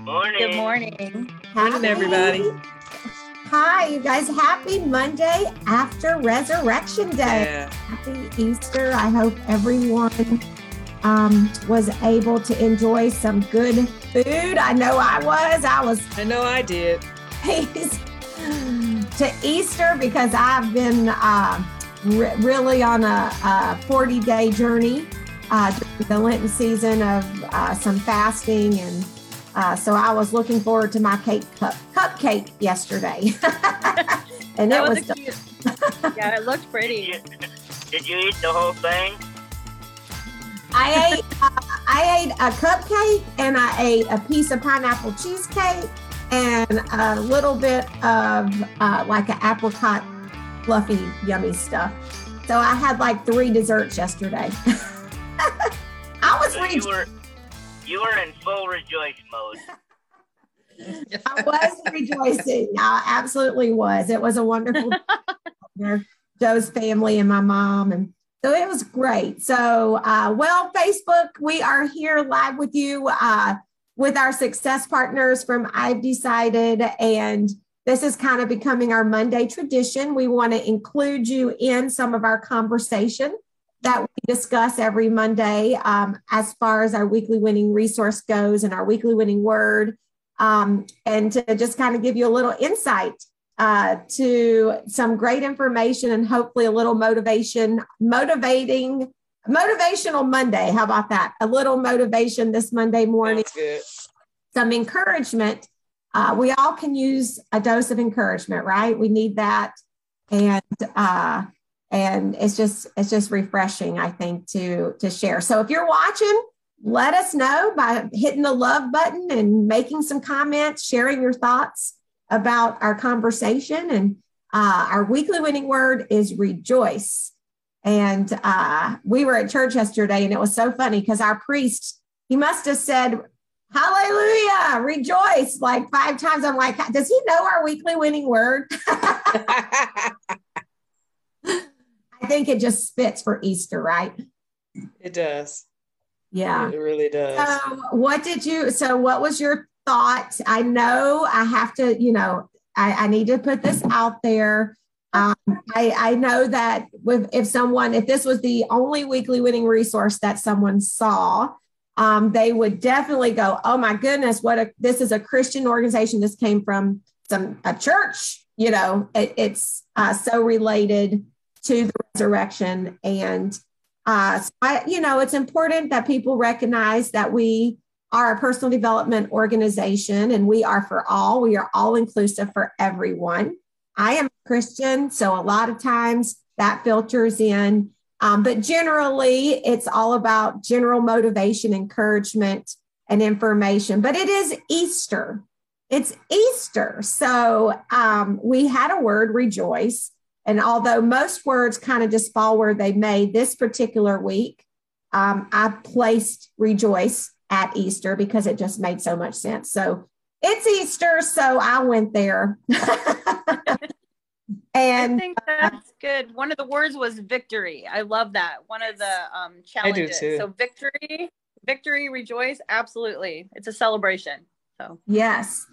Morning. Good morning. Morning, everybody. Hi, you guys. Happy Monday after Resurrection Day. Yeah. Happy Easter. I hope everyone um, was able to enjoy some good food. I know I was. I was I know I did. to Easter because I've been uh, re- really on a 40 day journey uh, during the Lenten season of uh, some fasting. And uh, so I was looking forward to my cake cup, cupcake yesterday. and That it was was, cute. yeah, it looked Did pretty. you, did you eat the whole thing? I ate uh, I ate a cupcake and I ate a piece of pineapple cheesecake and a little bit of uh, like an apricot fluffy yummy stuff. So I had like three desserts yesterday. I was So you were you were in full rejoice mode. I was rejoicing. I absolutely was. It was a wonderful. Joe's family and my mom. And so it was great. So, uh, well, Facebook, we are here live with you uh, with our success partners from I've Decided. And this is kind of becoming our Monday tradition. We want to include you in some of our conversation that we discuss every Monday um, as far as our weekly winning resource goes and our weekly winning word um, and to just kind of give you a little insight uh, to some great information and hopefully a little motivation, motivating, motivational Monday. How about that? A little motivation this Monday morning, good. some encouragement. Uh, we all can use a dose of encouragement, right? We need that, and uh, and it's just it's just refreshing, I think, to to share. So if you're watching let us know by hitting the love button and making some comments, sharing your thoughts about our conversation. And uh, our weekly winning word is rejoice. And uh, we were at church yesterday, and it was so funny because our priest, he must have said, Hallelujah, rejoice, like five times. I'm like, does he know our weekly winning word? I think it just fits for Easter, right? it does. Yeah. It really does. So, what did you? So, what was your thought? I know I have to, you know, I, I need to put this out there. Um, I, I know that with if someone, if this was the only weekly winning resource that someone saw, um, they would definitely go, "Oh my goodness, what a this is a Christian organization. This came from some a church. You know, it, it's uh, so related to the resurrection and." Uh, so I, you know, it's important that people recognize that we are a personal development organization and we are for all. We are all inclusive for everyone. I am a Christian, so a lot of times that filters in. Um, but generally, it's all about general motivation, encouragement, and information. But it is Easter. It's Easter. So um, we had a word, rejoice. And although most words kind of just fall where they may, this particular week, um, I placed rejoice at Easter because it just made so much sense. So it's Easter, so I went there. And I think that's good. One of the words was victory. I love that. One of the um, I do challenges. too. So victory, victory, rejoice. Absolutely, it's a celebration. So yes,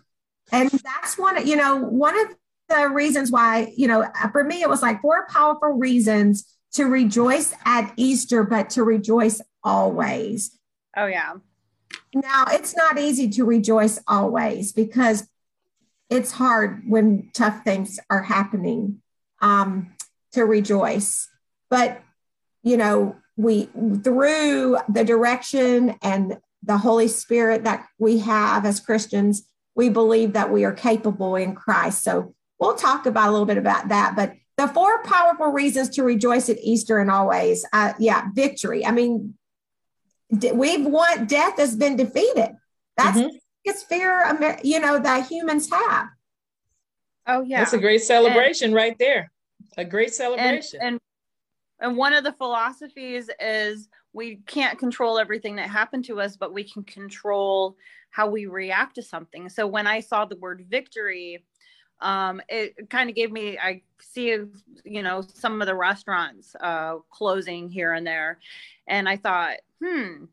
and that's one, you know, one of the reasons why, you know, for me, it was like four powerful reasons to rejoice at Easter, but to rejoice always. oh yeah, Now, it's not easy to rejoice always because it's hard when tough things are happening um, to rejoice. But, you know, we, through the direction and the Holy Spirit that we have as Christians, we believe that we are capable in Christ. So we'll talk about a little bit about that. But the four powerful reasons to rejoice at Easter and always, uh, yeah, victory. I mean, we've won death has been defeated that's Mhm. the biggest fear Amer- you know that humans have oh yeah. That's a great celebration right there. A great and, celebration. and and one of the philosophies is we can't control everything that happened to us but we can control how we react to something so when i saw the word victory um, it kind of gave me i see you know some of the restaurants uh, closing here and there. And i thought hmm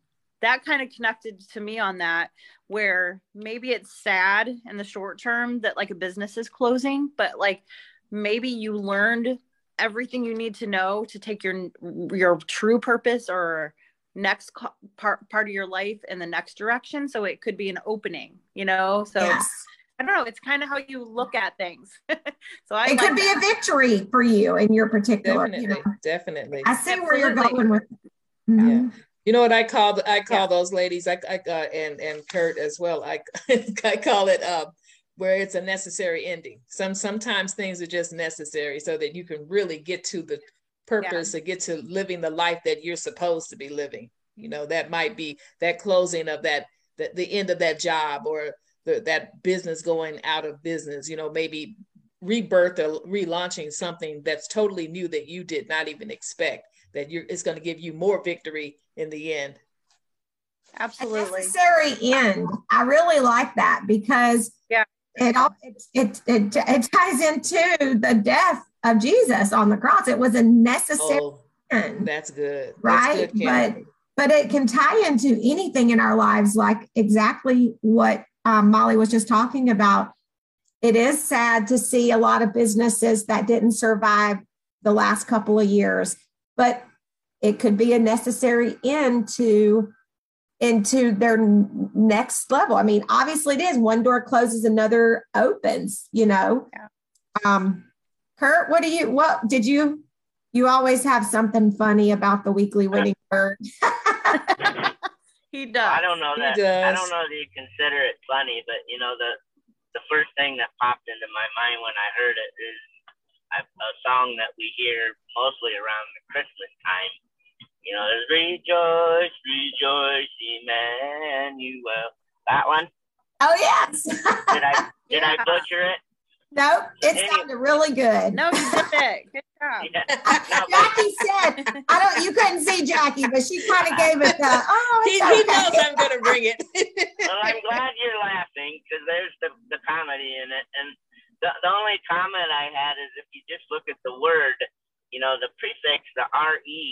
that kind of connected to me on that where maybe it's sad in the short term that like a business is closing but like maybe you learned everything you need to know to take your your true purpose or next co- part part of your life in the next direction. So it could be an opening you know? So Yes. I don't know it's kind of how you look at things so i It like could be a victory for you in your particular, you Definitely, know. definitely. I see where you're going with. Mhm. You know what I call I call Yeah. those ladies I, I uh, and and Kurt as well. I I call it uh, where it's a necessary ending. Some sometimes things are just necessary so that you can really get to the purpose or get to living the life that you're supposed to be living. You know that might be that closing of that the, the end of that job or the, that business going out of business. You know maybe rebirth or relaunching something that's totally new that you did not even expect that you're it's going to give you more victory in the end A absolutely necessary end. I really like that because Yeah. it all it, it it it ties into the death of Jesus on the cross. It was a necessary oh end, that's good That's right? good, but but it can tie into anything in our lives, like exactly what um, Molly was just talking about. It is sad to see a lot of businesses that didn't survive the last couple of years, but it could be a necessary end to into their next level. I mean, obviously it is. One door closes, another opens. You know. Yeah. Um, Kurt, what do you? What did you? You always have something funny about the weekly winning bird. he does I don't know He that. I don't know that you consider it funny, but you know the the first thing that popped into my mind when I heard it is a, a song that we hear mostly around the Christmas time. You know, there's rejoice, rejoice, Emmanuel. That one. Oh yes. Did I did I butcher it? No, it sounded really good. no you did it good job Yeah. Jackie said, I don't you couldn't see Jackie, but she kind of gave it the oh he, it's he okay. knows i'm gonna bring it well, I'm glad you're laughing because there's the, the comedy in it. And the, the only comment I had is if you just look at the word, you know, the prefix, the RE,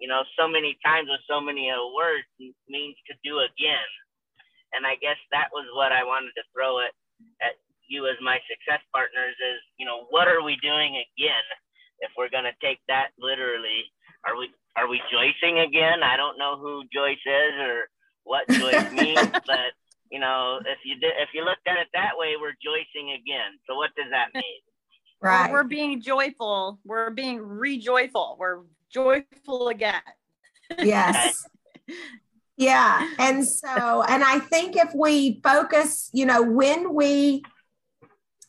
you know, so many times with so many uh, words means to do again. And I guess that was what I wanted to throw it at you as my success partners is, you know, what are we doing again? If we're going to take that literally, are we, are we joicing again? I don't know who Joyce is or what Joyce means, but you know, if you did, if you looked at it that way, we're joicing again. So what does that mean? right. we're being joyful we're being rejoyful we're joyful again Yes. Yeah. And so, and I think if we focus, you know, when we,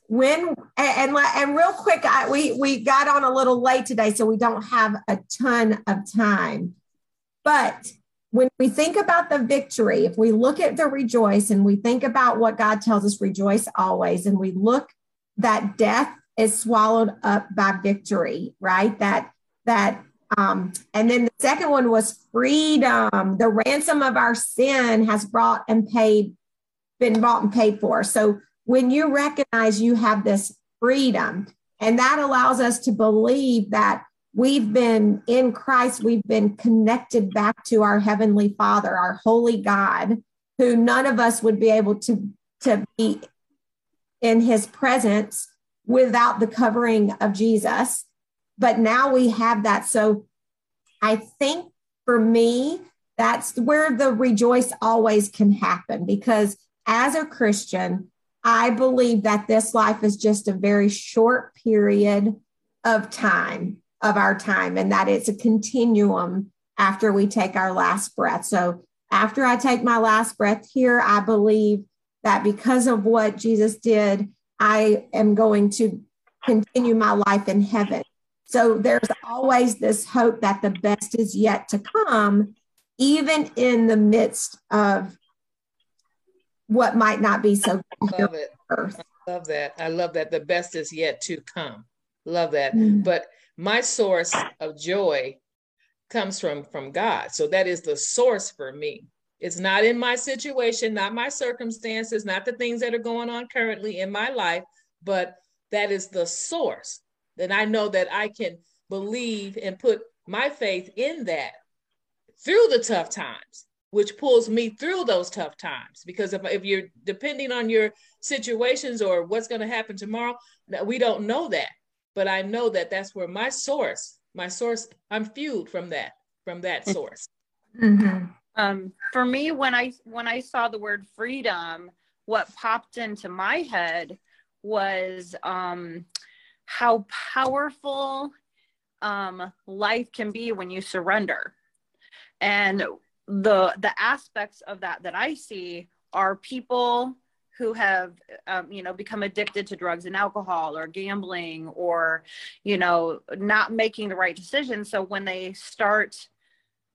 when, and, and, real quick, I, we, we got on a little late today, so we don't have a ton of time. But when we think about the victory, if we look at the rejoice and we think about what God tells us, rejoice always, and we look that death is swallowed up by victory, right? That, that um, and then the second one was freedom. The ransom of our sin has brought and paid, been bought and paid for. So when you recognize you have this freedom, and that allows us to believe that we've been in Christ, we've been connected back to our Heavenly Father, our holy God, who none of us would be able to, to be in his presence without the covering of Jesus but now we have that. So I think for me, that's where the rejoice always can happen because as a Christian, I believe that this life is just a very short period of time, of our time, and that it's a continuum after we take our last breath. So after I take my last breath here, I believe that because of what Jesus did, I am going to continue my life in heaven. So there's always this hope that the best is yet to come, even in the midst of what might not be so good love it. earth. love that. I love that. The best is yet to come. Love that. Mm. but my source of joy comes from from god. So that is the source for me. It's not in my situation not my circumstances not the things that are going on currently in my life but that is the source. Then i know that i can believe and put my faith in that through the tough times which pulls me through those tough times. Because if, if you're depending on your situations or what's going to happen tomorrow, we don't know that. But I know that that's where my source, my source, I'm fueled from that, from that mm. source. Mm-hmm. Um, for me, when I when I saw the word freedom, what popped into my head was um, how powerful um, life can be when you surrender, and the the aspects of that that I see are people who have um, you know become addicted to drugs and alcohol or gambling or you know not making the right decisions. So when they start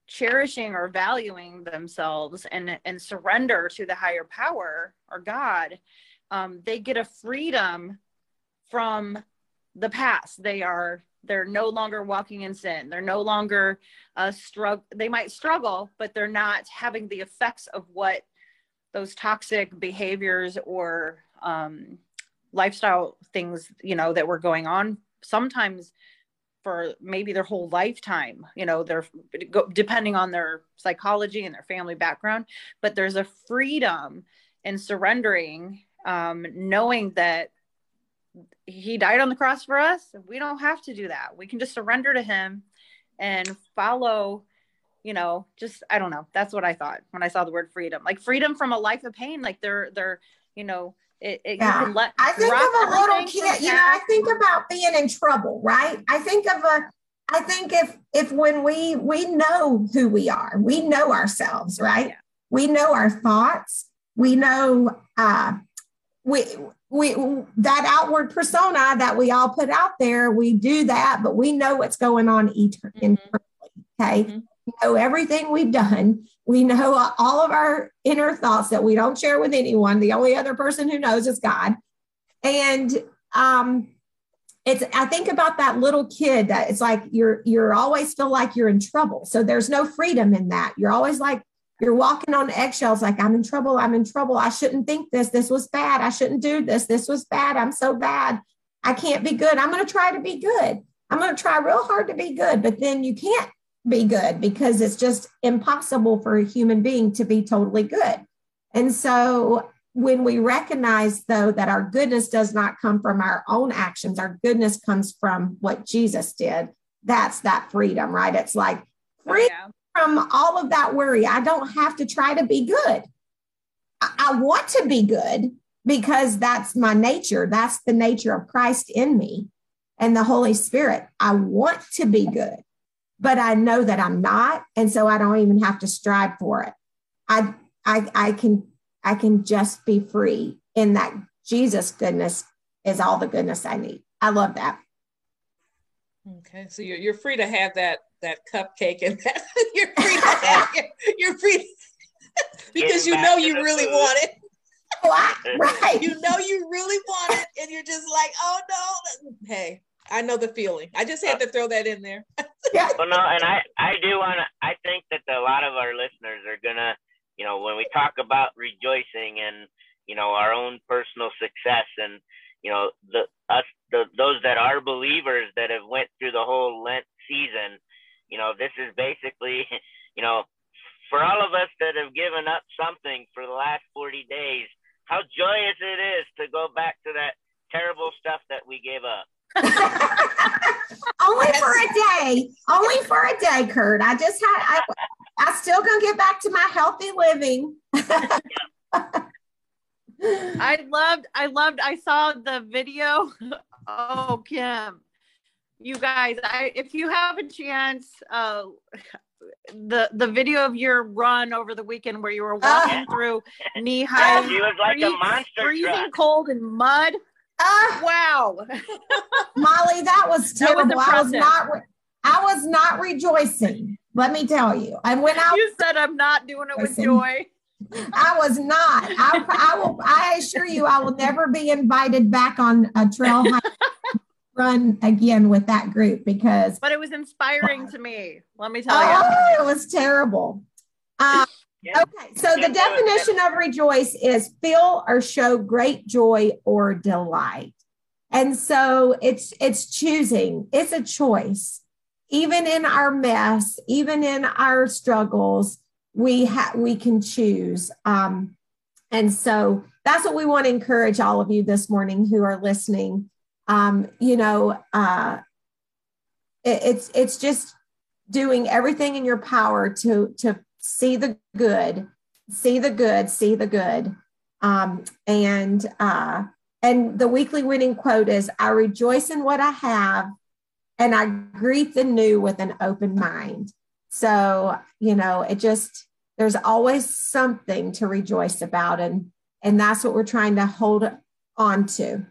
cherishing or valuing themselves and and surrender to the higher power or god um, they get a freedom from the past. They are they're no longer walking in sin. They're no longer uh, struggle they might struggle but they're not having the effects of what those toxic behaviors or um, lifestyle things you know that were going on sometimes for maybe their whole lifetime you know they're depending on their psychology and their family background. But there's a freedom in surrendering um, knowing that he died on the cross for us we don't have to do that we can just surrender to him and follow you know just i don't know that's what i thought when i saw the word freedom like freedom from a life of pain like they're they're you know it, it, yeah. Let, I think of a little kid, you know, I think about being in trouble, right? I think of a, I think if, if when we, we know who we are, we know ourselves, right? Yeah. We know our thoughts. We know, uh, we, we, that outward persona that we all put out there, we do that, but we know what's going on eternally. Mm-hmm. Okay. Mm-hmm know everything we've done. We know all of our inner thoughts that we don't share with anyone. The only other person who knows is God. And um, it's I think about that little kid that it's like you're you're always feel like you're in trouble. So there's no freedom in that. You're always like you're walking on eggshells like I'm in trouble, I'm in trouble. I shouldn't think this. This was bad. I shouldn't do this. This was bad. I'm so bad. I can't be good. I'm going to try to be good. I'm going to try real hard to be good, but then you can't be good because it's just impossible for a human being to be totally good. And so when we recognize though that our goodness does not come from our own actions, our goodness comes from what Jesus did. That's that freedom, right? It's like free oh. From all of that worry. I don't have to try to be good. I, I want to be good because that's my nature. That's the nature of Christ in me and the Holy Spirit. I want to be good but I know that I'm not. And so I don't even have to strive for it. I, I, I can, I can just be free in that Jesus goodness is all the goodness I need. I love that. Okay. So you're, you're free to have that, that cupcake and that you're free to have, you're, you're free because you know you really food. want it. right. You know you really want it and you're just like, oh no. Hey, I know the feeling. I just had to throw that in there. yeah. well, no, and I, I do want to, I think that a lot of our listeners are going to, you know, when we talk about rejoicing and, you know, our own personal success and, you know, the, us, the, those that are believers that have went through the whole Lent season, you know, this is basically, you know, for all of us that have given up something for the last 40 days, how joyous it is to go back to that terrible stuff that we gave up. only for a day. Only for a day, Kurt. I just had I I still gonna get back to my healthy living. I loved I loved I saw the video. Oh Kim. You guys, I if you have a chance, uh the the video of your run over the weekend where you were walking uh, through knee high, was like freezing, a monster freezing truck. cold and mud. Uh, wow. Molly, that was terrible. That was I was not re- I was not rejoicing. Let me tell you. I went out. You said I'm not doing it with joy. I was not. I, I will. I assure you, I will never be invited back on a trail run again with that group because. But it was inspiring to me. Let me tell you. Oh, it was terrible. Um, Okay, so the definition of rejoice is feel or show great joy or delight. And so it's it's choosing. It's a choice. Even in our mess, even in our struggles, we have we can choose. Um, and so that's what we want to encourage all of you this morning who are listening. Um, you know, uh, it, it's it's just doing everything in your power to to see the good, see the good, see the good. Um, and uh, and the weekly winning quote is I rejoice in what I have and I greet the new with an open mind. So, you know, it just there's always something to rejoice about and and that's what we're trying to hold on to.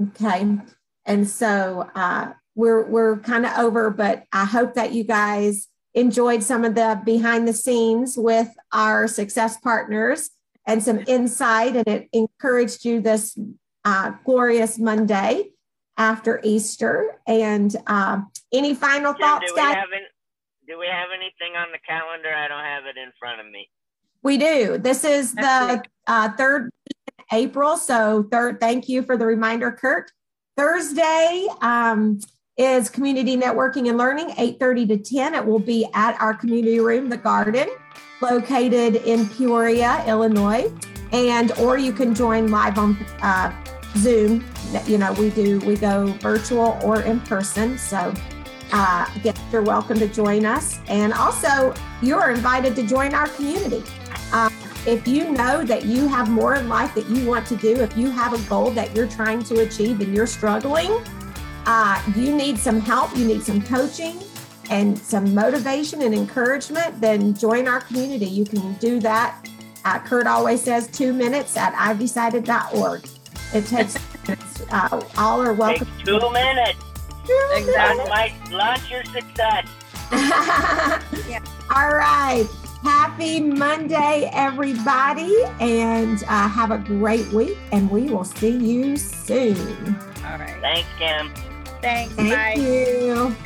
Okay. And so uh we're we're kind of over, but I hope that you guys enjoyed some of the behind the scenes with our success partners and some insight, and it encouraged you this uh, glorious Monday after Easter. And uh, any final thoughts, do we guys? have any, do we have anything on the calendar? I don't have it in front of me. We do. This is the uh, third April. So third, thank you for the reminder, Kurt. Thursday um, is community networking and learning, 8:30 to 10. It will be at our community room, the Garden, located in Peoria, Illinois. And or you can join live on uh, Zoom. You know, we do we go virtual or in person. So uh, again, you're welcome to join us. And also, you're invited to join our community. If you know that you have more in life that you want to do, if you have a goal that you're trying to achieve and you're struggling, uh, you need some help, you need some coaching and some motivation and encouragement, then join our community. You can do that. Uh, Kurt always says two minutes at ivedecided.org. It takes. Uh, all are welcome. Take two minutes. Exactly. Launch your success. yeah. All right. Happy Monday, everybody, and uh, have a great week. And we will see you soon. All right. Thanks, Kim. Thanks. Thank Bye. you.